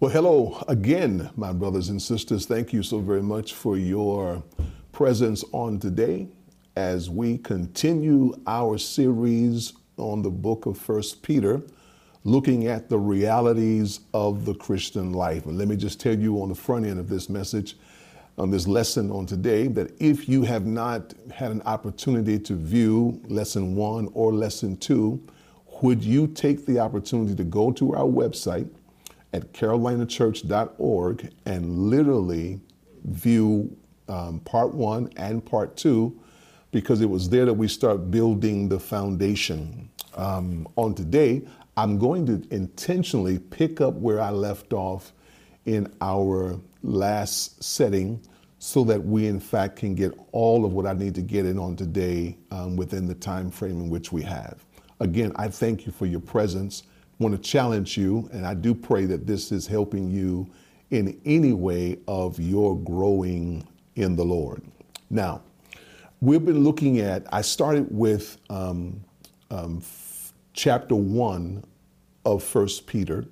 Well, hello again, my brothers and sisters. Thank you so very much for your presence on today as we continue our series on the book of First Peter, looking at the realities of the Christian life. And let me just tell you on the front end of this message, on this lesson on today, that if you have not had an opportunity to view lesson one or lesson two, would you take the opportunity to go to our website? At carolinachurch.org and literally view um, part one and part two because it was there that we start building the foundation. Um, on today, I'm going to intentionally pick up where I left off in our last setting so that we in fact can get all of what I need to get in on today um, within the time frame in which we have. Again, I thank you for your presence want to challenge you, and I do pray that this is helping you in any way of your growing in the Lord. Now, we've been looking at, I started with um, um, f- chapter one of First Peter,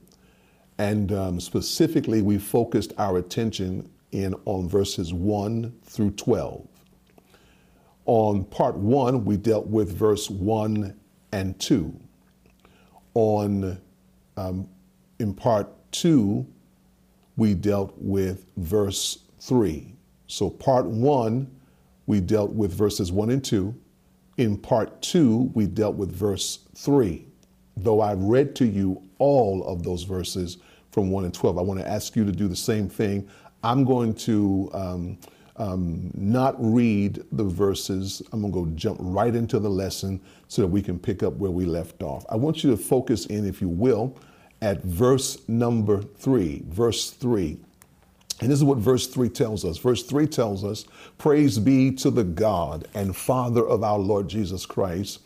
and um, specifically, we focused our attention in on verses 1 through 12. On part one, we dealt with verse 1 and 2 on um, in part two, we dealt with verse three. So, part one, we dealt with verses one and two. In part two, we dealt with verse three. Though I've read to you all of those verses from 1 and 12, I want to ask you to do the same thing. I'm going to um, um, not read the verses. I'm going to go jump right into the lesson so that we can pick up where we left off. I want you to focus in, if you will, at verse number three. Verse three. And this is what verse 3 tells us. Verse 3 tells us, Praise be to the God and Father of our Lord Jesus Christ.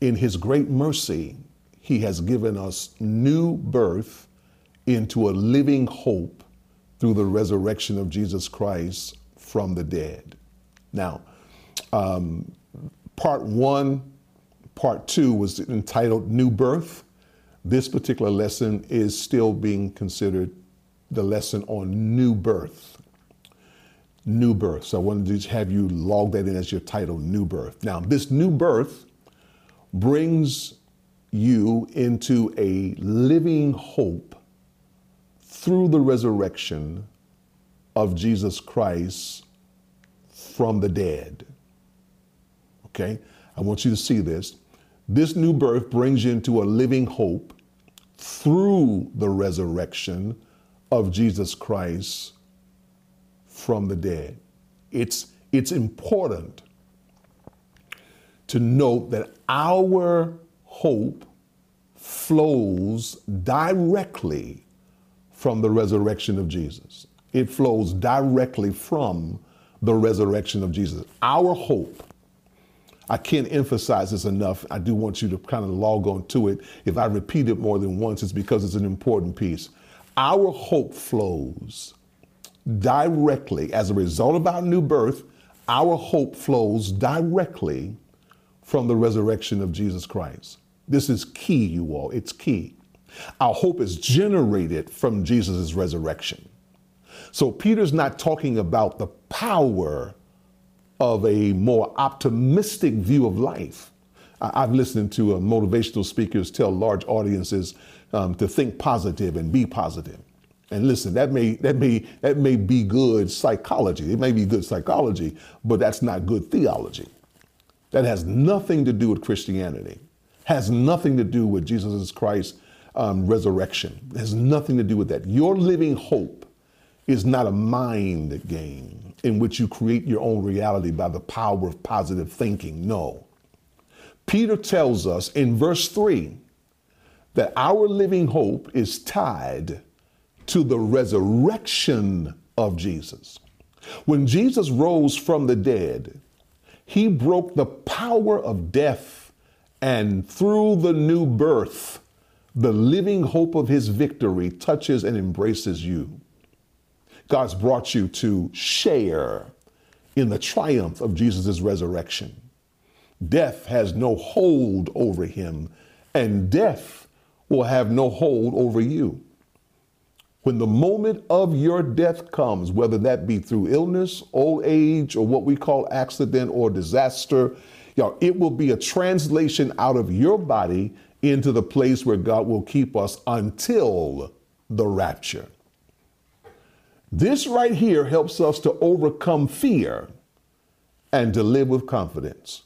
In his great mercy, he has given us new birth into a living hope through the resurrection of Jesus Christ from the dead. Now, um, part one, part two was entitled New Birth. This particular lesson is still being considered the lesson on new birth. New birth. So I wanted to have you log that in as your title, New Birth. Now, this new birth brings you into a living hope through the resurrection of Jesus Christ from the dead. Okay? I want you to see this. This new birth brings you into a living hope through the resurrection of Jesus Christ from the dead. It's, it's important to note that our hope flows directly from the resurrection of Jesus. It flows directly from the resurrection of Jesus. Our hope, I can't emphasize this enough. I do want you to kind of log on to it. If I repeat it more than once, it's because it's an important piece. Our hope flows directly as a result of our new birth. Our hope flows directly from the resurrection of Jesus Christ. This is key, you all. It's key. Our hope is generated from Jesus' resurrection. So Peter's not talking about the power of a more optimistic view of life. I've listened to uh, motivational speakers tell large audiences um, to think positive and be positive. And listen, that may that may that may be good psychology. It may be good psychology, but that's not good theology. That has nothing to do with Christianity. Has nothing to do with Jesus Christ's um, resurrection. Has nothing to do with that. Your living hope is not a mind game in which you create your own reality by the power of positive thinking. No. Peter tells us in verse 3 that our living hope is tied to the resurrection of Jesus. When Jesus rose from the dead, he broke the power of death, and through the new birth, the living hope of his victory touches and embraces you. God's brought you to share in the triumph of Jesus' resurrection. Death has no hold over him, and death will have no hold over you. when the moment of your death comes, whether that be through illness, old age, or what we call accident or disaster, y'all, it will be a translation out of your body into the place where God will keep us until the rapture. This right here helps us to overcome fear and to live with confidence.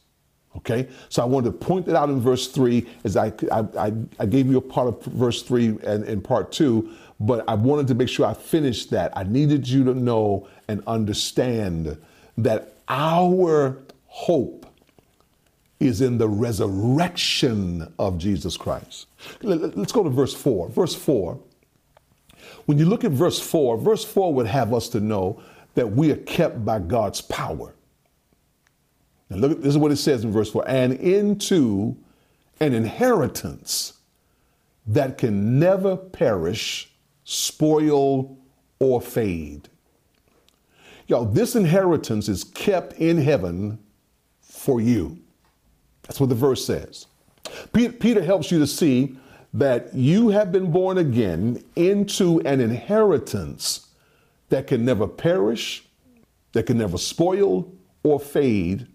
Okay, so I wanted to point that out in verse three as I, I, I gave you a part of verse three and in part two, but I wanted to make sure I finished that. I needed you to know and understand that our hope is in the resurrection of Jesus Christ. Let's go to verse four. Verse four. When you look at verse four, verse four would have us to know that we are kept by God's power. Now look, this is what it says in verse 4 and into an inheritance that can never perish, spoil, or fade. Y'all, this inheritance is kept in heaven for you. That's what the verse says. Peter helps you to see that you have been born again into an inheritance that can never perish, that can never spoil or fade,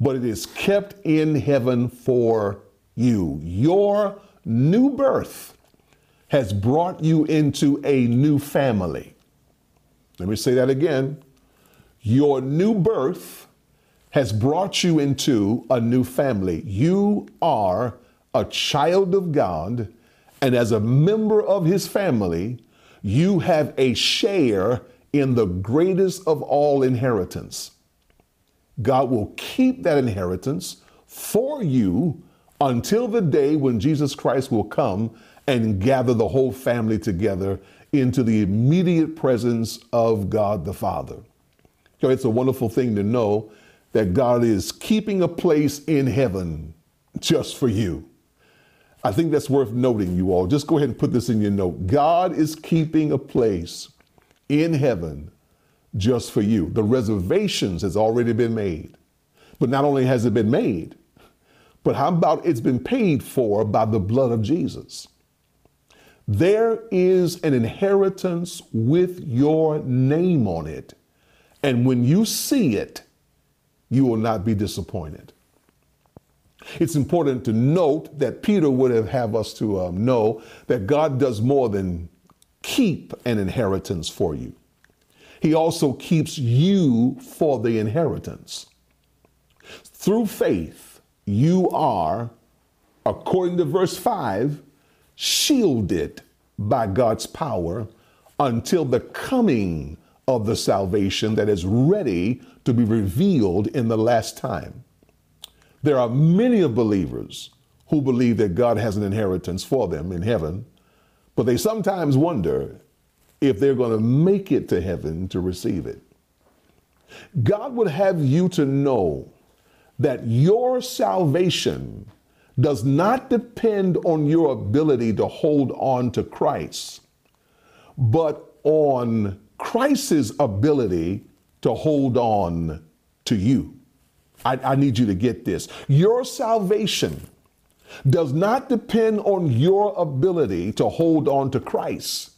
but it is kept in heaven for you. Your new birth has brought you into a new family. Let me say that again. Your new birth has brought you into a new family. You are a child of God, and as a member of his family, you have a share in the greatest of all inheritance. God will keep that inheritance for you until the day when Jesus Christ will come and gather the whole family together into the immediate presence of God the Father. So it's a wonderful thing to know that God is keeping a place in heaven just for you. I think that's worth noting, you all. Just go ahead and put this in your note. God is keeping a place in heaven just for you. The reservations has already been made. But not only has it been made, but how about it's been paid for by the blood of Jesus? There is an inheritance with your name on it. And when you see it, you will not be disappointed. It's important to note that Peter would have, have us to um, know that God does more than keep an inheritance for you. He also keeps you for the inheritance. Through faith, you are, according to verse 5, shielded by God's power until the coming of the salvation that is ready to be revealed in the last time. There are many of believers who believe that God has an inheritance for them in heaven, but they sometimes wonder if they're going to make it to heaven to receive it. God would have you to know that your salvation does not depend on your ability to hold on to Christ, but on Christ's ability to hold on to you. I, I, need you to get this. Your salvation does not depend on your ability to hold on to Christ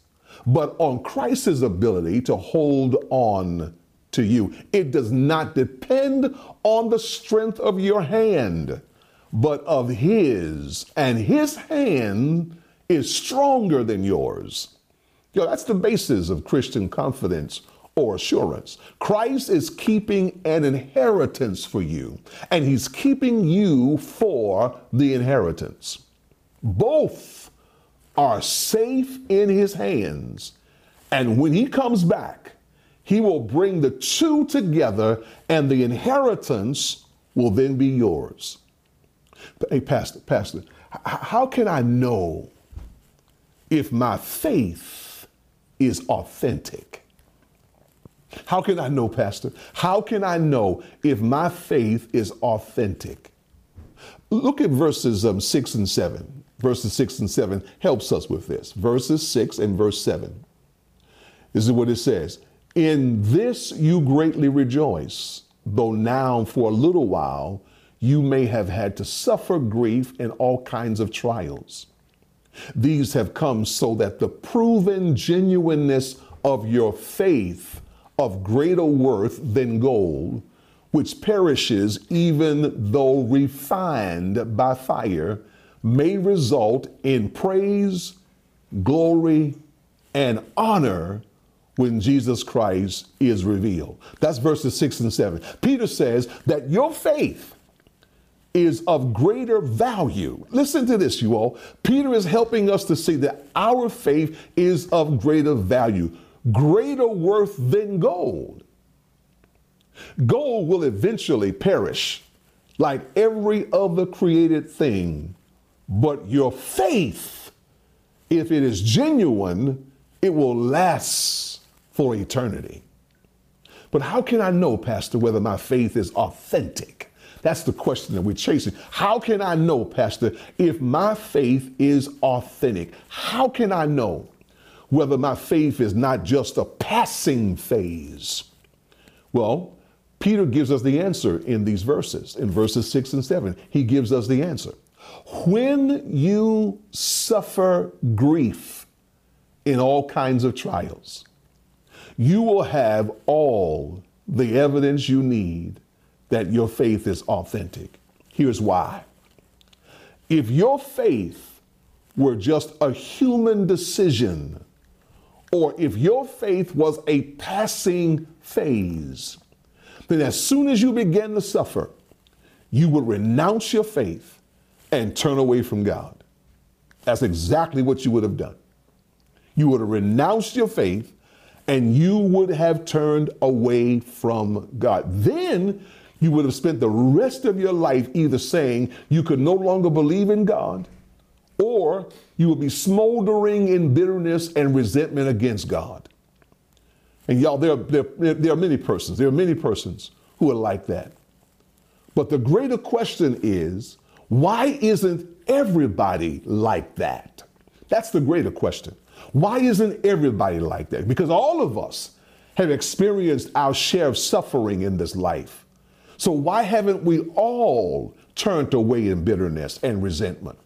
but on Christ's ability to hold on to you. It does not depend on the strength of your hand, but of His, and His hand is stronger than yours. You know, that's the basis of Christian confidence or assurance. Christ is keeping an inheritance for you, and He's keeping you for the inheritance. Both are safe in his hands. And when he comes back, he will bring the two together, and the inheritance will then be yours. Hey, Pastor, Pastor, how can I know if my faith is authentic? How can I know, Pastor? How can I know if my faith is authentic? Look at verses um, 6 and 7 verses 6 and 7 helps us with this. Verses 6 and verse 7. This is what it says In this you greatly rejoice, though now for a little while you may have had to suffer grief and all kinds of trials. These have come so that the proven genuineness of your faith of greater worth than gold, which perishes even though refined by fire, may result in praise, glory, and honor when Jesus Christ is revealed. That's verses six and seven. Peter says that your faith is of greater value. Listen to this, you all. Peter is helping us to see that our faith is of greater value, greater worth than gold. Gold will eventually perish like every other created thing, but your faith, if it is genuine, it will last for eternity. But how can I know, Pastor, whether my faith is authentic? That's the question that we're chasing. How can I know, Pastor, if my faith is authentic? How can I know whether my faith is not just a passing phase? Well, Peter gives us the answer in these verses, in verses six and seven. He gives us the answer. When you suffer grief in all kinds of trials, you will have all the evidence you need that your faith is authentic. Here's why. If your faith were just a human decision, or if your faith was a passing phase, then as soon as you began to suffer, you would renounce your faith and turn away from God. That's exactly what you would have done. You would have renounced your faith and you would have turned away from God. Then you would have spent the rest of your life either saying you could no longer believe in God or you will be smoldering in bitterness and resentment against God. And y'all, there, there, there are many persons, there are many persons who are like that. But the greater question is why isn't everybody like that? That's the greater question. Why isn't everybody like that? Because all of us have experienced our share of suffering in this life. So why haven't we all turned away in bitterness and resentment?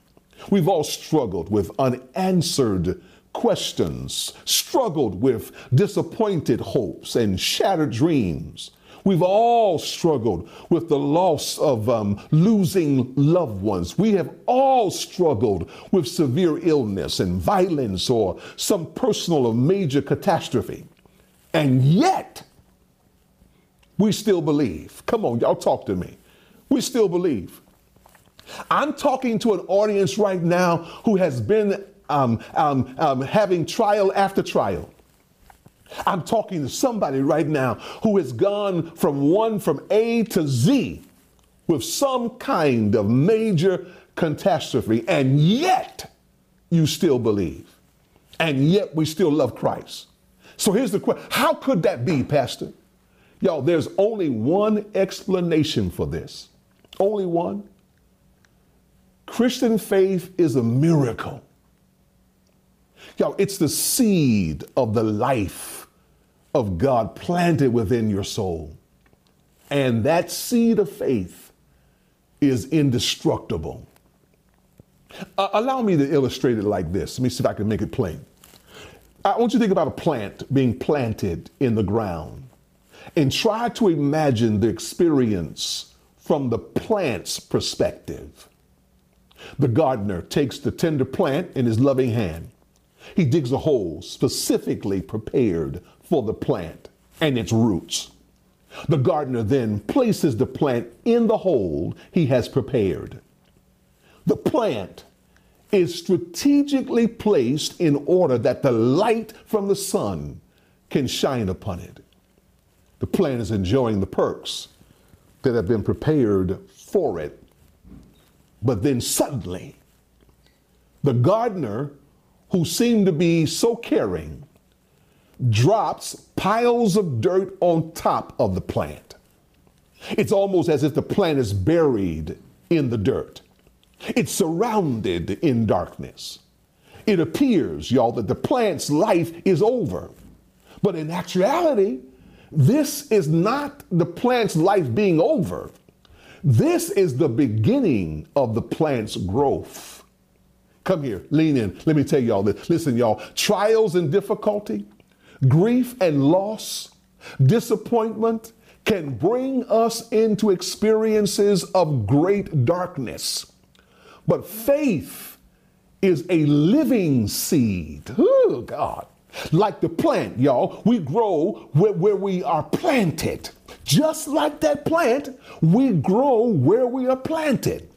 We've all struggled with unanswered questions, struggled with disappointed hopes and shattered dreams. We've all struggled with the loss of um, losing loved ones. We have all struggled with severe illness and violence or some personal or major catastrophe. And yet, we still believe. Come on, y'all talk to me. We still believe. I'm talking to an audience right now who has been um, um, um, having trial after trial. I'm talking to somebody right now who has gone from one from A to Z with some kind of major catastrophe, and yet you still believe. And yet we still love Christ. So here's the question How could that be, Pastor? Y'all, there's only one explanation for this. Only one. Christian faith is a miracle. Y'all, it's the seed of the life of God planted within your soul. And that seed of faith is indestructible. Uh, allow me to illustrate it like this. Let me see if I can make it plain. I want you to think about a plant being planted in the ground and try to imagine the experience from the plant's perspective. The gardener takes the tender plant in his loving hand. He digs a hole specifically prepared for the plant and its roots. The gardener then places the plant in the hole he has prepared. The plant is strategically placed in order that the light from the sun can shine upon it the plant is enjoying the perks that have been prepared for it. But then suddenly, the gardener, who seemed to be so caring, drops piles of dirt on top of the plant. It's almost as if the plant is buried in the dirt. It's surrounded in darkness. It appears, y'all, that the plant's life is over. But in actuality, this is not the plant's life being over. This is the beginning of the plant's growth. Come here, lean in. Let me tell y'all this. Listen, y'all, trials and difficulty, grief and loss, disappointment can bring us into experiences of great darkness. But faith is a living seed. Oh, God. Like the plant, y'all, we grow where, where we are planted. Just like that plant, we grow where we are planted.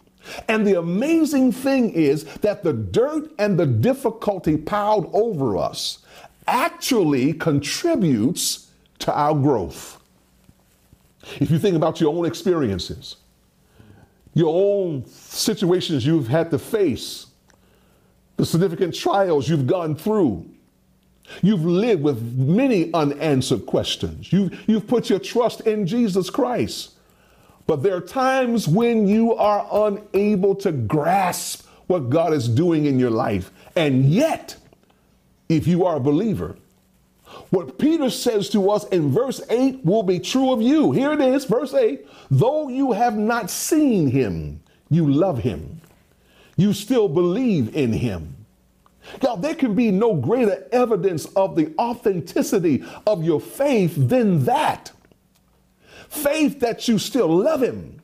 And the amazing thing is that the dirt and the difficulty piled over us actually contributes to our growth. If you think about your own experiences, your own situations you've had to face, the significant trials you've gone through, You've lived with many unanswered questions. You've, you've put your trust in Jesus Christ. But there are times when you are unable to grasp what God is doing in your life. And yet, if you are a believer, what Peter says to us in verse 8 will be true of you. Here it is, verse 8. Though you have not seen him, you love him. You still believe in him. Y'all, there can be no greater evidence of the authenticity of your faith than that. Faith that you still love Him.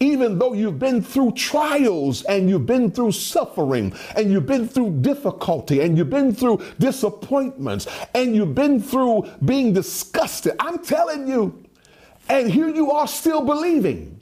Even though you've been through trials and you've been through suffering and you've been through difficulty and you've been through disappointments and you've been through being disgusted, I'm telling you, and here you are still believing.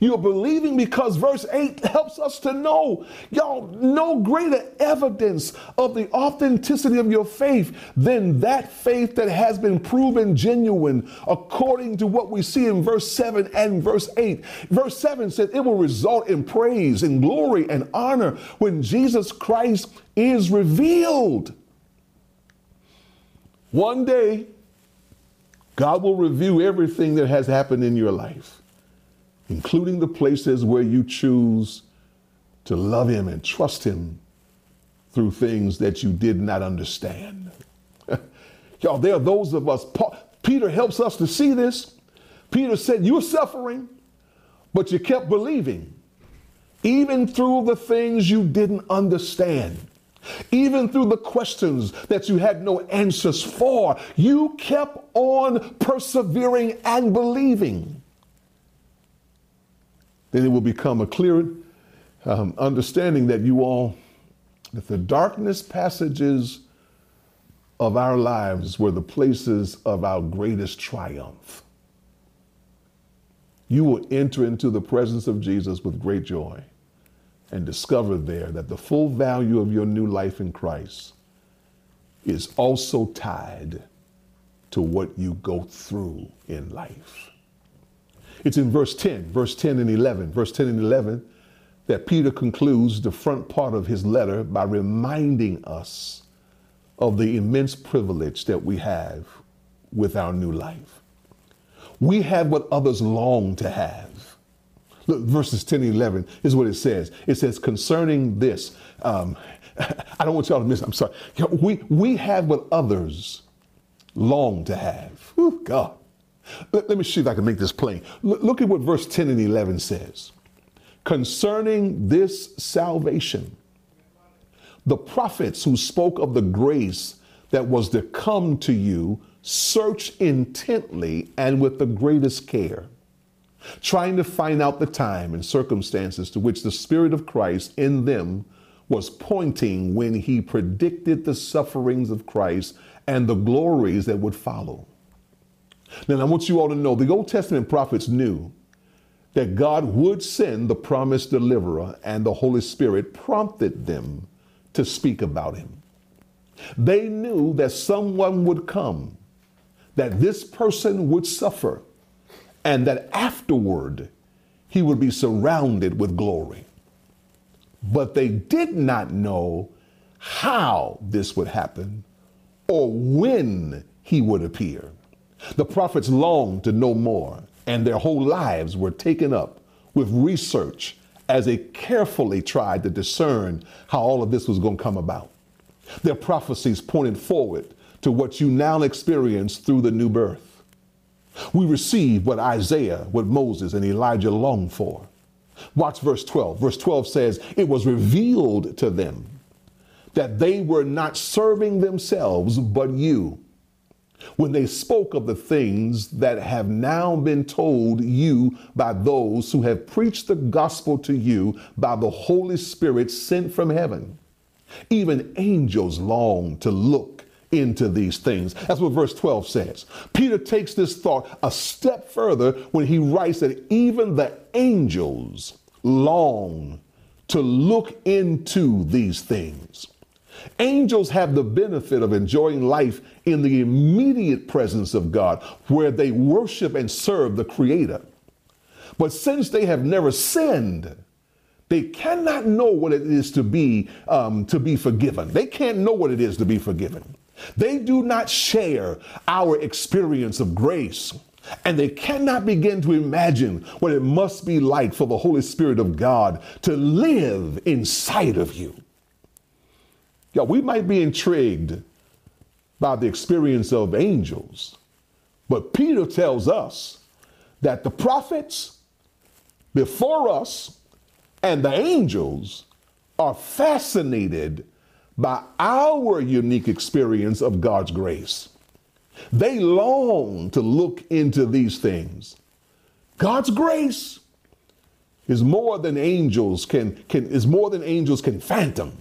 You're believing because verse 8 helps us to know, y'all, no greater evidence of the authenticity of your faith than that faith that has been proven genuine according to what we see in verse 7 and verse 8. Verse 7 says it will result in praise and glory and honor when Jesus Christ is revealed. One day, God will review everything that has happened in your life including the places where you choose to love Him and trust Him through things that you did not understand. Y'all, there are those of us, Paul, Peter helps us to see this. Peter said, You're suffering, but you kept believing, even through the things you didn't understand. Even through the questions that you had no answers for, you kept on persevering and believing then it will become a clear um, understanding that you all, that the darkness passages of our lives were the places of our greatest triumph. You will enter into the presence of Jesus with great joy and discover there that the full value of your new life in Christ is also tied to what you go through in life. It's in verse 10, verse 10 and 11. Verse 10 and 11 that Peter concludes the front part of his letter by reminding us of the immense privilege that we have with our new life. We have what others long to have. Look, verses 10 and 11 is what it says. It says, concerning this, um, I don't want y'all to miss, I'm sorry. We, we have what others long to have. Whew, God. Let, let, me see if I can make this plain. L- look at what verse 10 and 11 says. Concerning this salvation, the prophets who spoke of the grace that was to come to you search intently and with the greatest care, trying to find out the time and circumstances to which the Spirit of Christ in them was pointing when he predicted the sufferings of Christ and the glories that would follow. Now, I want you all to know the Old Testament prophets knew that God would send the promised deliverer, and the Holy Spirit prompted them to speak about him. They knew that someone would come, that this person would suffer, and that afterward he would be surrounded with glory. But they did not know how this would happen or when he would appear. The prophets longed to know more, and their whole lives were taken up with research as they carefully tried to discern how all of this was going to come about. Their prophecies pointed forward to what you now experience through the new birth. We receive what Isaiah, what Moses, and Elijah longed for. Watch verse 12. Verse 12 says, It was revealed to them that they were not serving themselves, but you, when they spoke of the things that have now been told you by those who have preached the gospel to you by the Holy Spirit sent from heaven. Even angels long to look into these things. That's what verse 12 says. Peter takes this thought a step further when he writes that even the angels long to look into these things. Angels have the benefit of enjoying life in the immediate presence of God, where they worship and serve the Creator. But since they have never sinned, they cannot know what it is to be um, to be forgiven. They can't know what it is to be forgiven. They do not share our experience of grace. And they cannot begin to imagine what it must be like for the Holy Spirit of God to live inside of you. Yeah, we might be intrigued by the experience of angels, but Peter tells us that the prophets before us and the angels are fascinated by our unique experience of God's grace. They long to look into these things. God's grace is more than angels can, can is more than angels can fathom.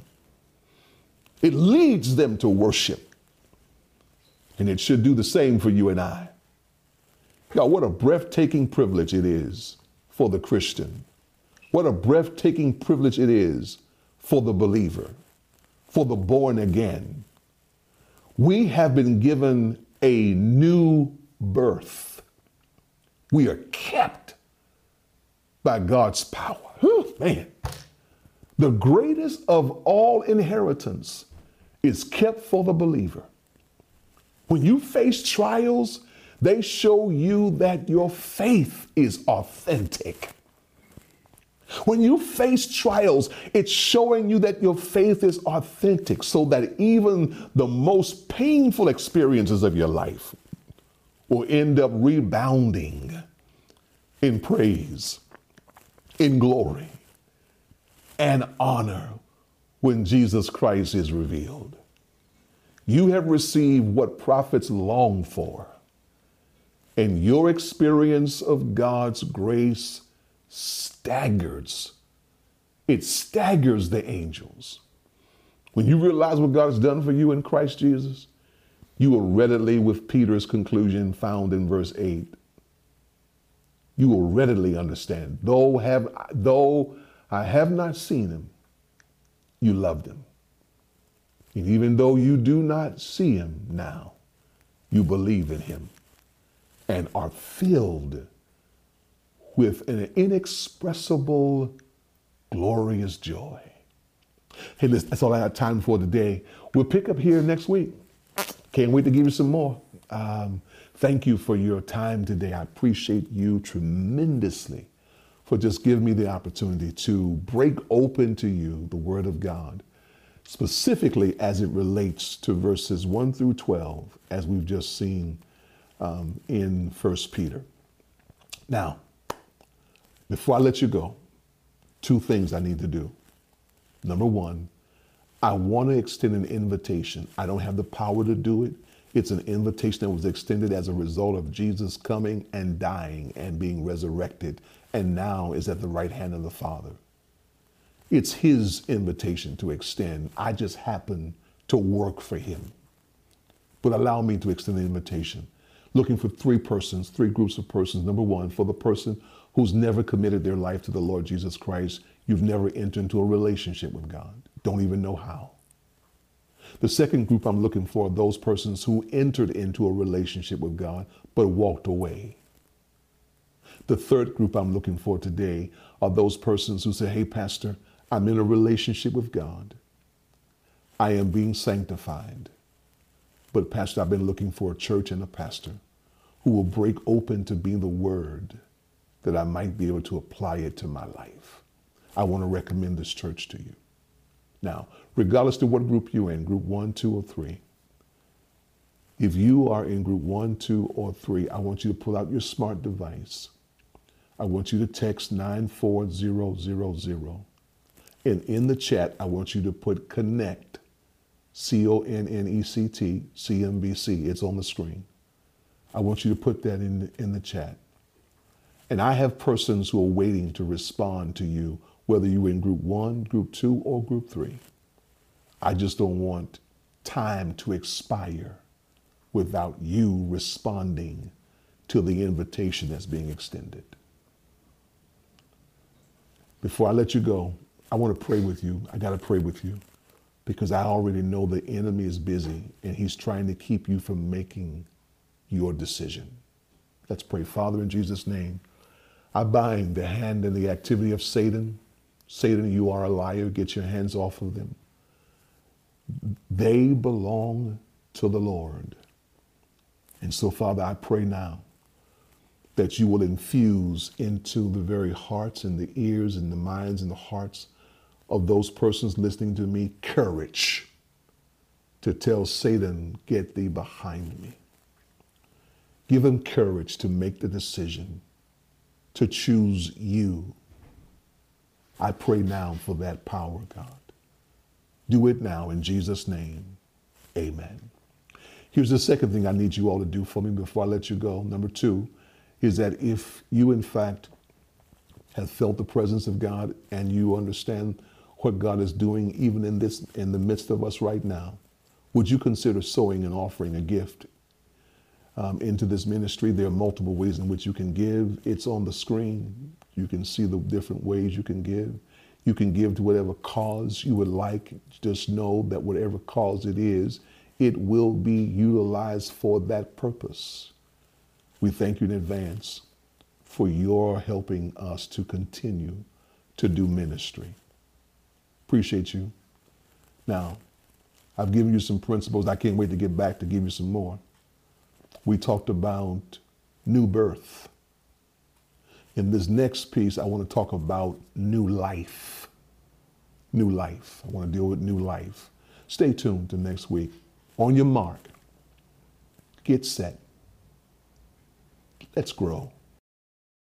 It leads them to worship. And it should do the same for you and I. God, what a breathtaking privilege it is for the Christian. What a breathtaking privilege it is for the believer for the born again. We have been given a new birth. We are kept by God's power. Whew, man, the greatest of all inheritance is kept for the believer. When you face trials, they show you that your faith is authentic. When you face trials, it's showing you that your faith is authentic so that even the most painful experiences of your life will end up rebounding in praise, in glory, and honor when Jesus Christ is revealed. You have received what prophets long for, and your experience of God's grace staggers. It staggers the angels. When you realize what God has done for you in Christ Jesus, you will readily, with Peter's conclusion found in verse 8, you will readily understand. Though have though I have not seen him, you loved him. And even though you do not see him now, you believe in him and are filled with an inexpressible, glorious joy. Hey, listen, that's all I have time for today. We'll pick up here next week. Can't wait to give you some more. Um, thank you for your time today. I appreciate you tremendously for just giving me the opportunity to break open to you the Word of God, specifically as it relates to verses 1 through 12, as we've just seen um, in 1 Peter. Now, before I let you go, two things I need to do. Number one, I want to extend an invitation. I don't have the power to do it. It's an invitation that was extended as a result of Jesus coming and dying and being resurrected, and now is at the right hand of the Father. It's His invitation to extend. I just happen to work for Him. But allow me to extend the invitation. Looking for three persons, three groups of persons. Number one, for the person who's never committed their life to the Lord Jesus Christ, you've never entered into a relationship with God, don't even know how. The second group I'm looking for are those persons who entered into a relationship with God but walked away. The third group I'm looking for today are those persons who say, Hey, Pastor, I'm in a relationship with God. I am being sanctified. But, Pastor, I've been looking for a church and a pastor who will break open to be the Word that I might be able to apply it to my life. I want to recommend this church to you. Now, regardless to what group you're in, group one, two, or three, if you are in group one, two, or three, I want you to pull out your smart device. I want you to text 94000. And in the chat, I want you to put connect, C O N N E C T, C M B C. It's on the screen. I want you to put that in, in the chat. And I have persons who are waiting to respond to you, whether you're in group one, group two, or group three. I just don't want time to expire without you responding to the invitation that's being extended. Before I let you go, I want to pray with you. I got to pray with you because I already know the enemy is busy and he's trying to keep you from making your decision. Let's pray. Father, in Jesus' name, I bind the hand and the activity of Satan. Satan, you are a liar. Get your hands off of them. They belong to the Lord. And so, Father, I pray now that you will infuse into the very hearts and the ears and the minds and the hearts of those persons listening to me courage to tell Satan, get thee behind me. Give them courage to make the decision to choose you. I pray now for that power, God. Do it now in Jesus' name. Amen. Here's the second thing I need you all to do for me before I let you go. Number two, is that if you, in fact, have felt the presence of God and you understand what God is doing even in this in the midst of us right now, would you consider sowing and offering a gift um, into this ministry? There are multiple ways in which you can give. It's on the screen. You can see the different ways you can give. You can give to whatever cause you would like. Just know that whatever cause it is, it will be utilized for that purpose. We thank you in advance for your helping us to continue to do ministry. Appreciate you. Now, I've given you some principles. I can't wait to get back to give you some more. We talked about new birth. In this next piece, I want to talk about new life. New life. I want to deal with new life. Stay tuned to next week. On your mark, get set Let's grow.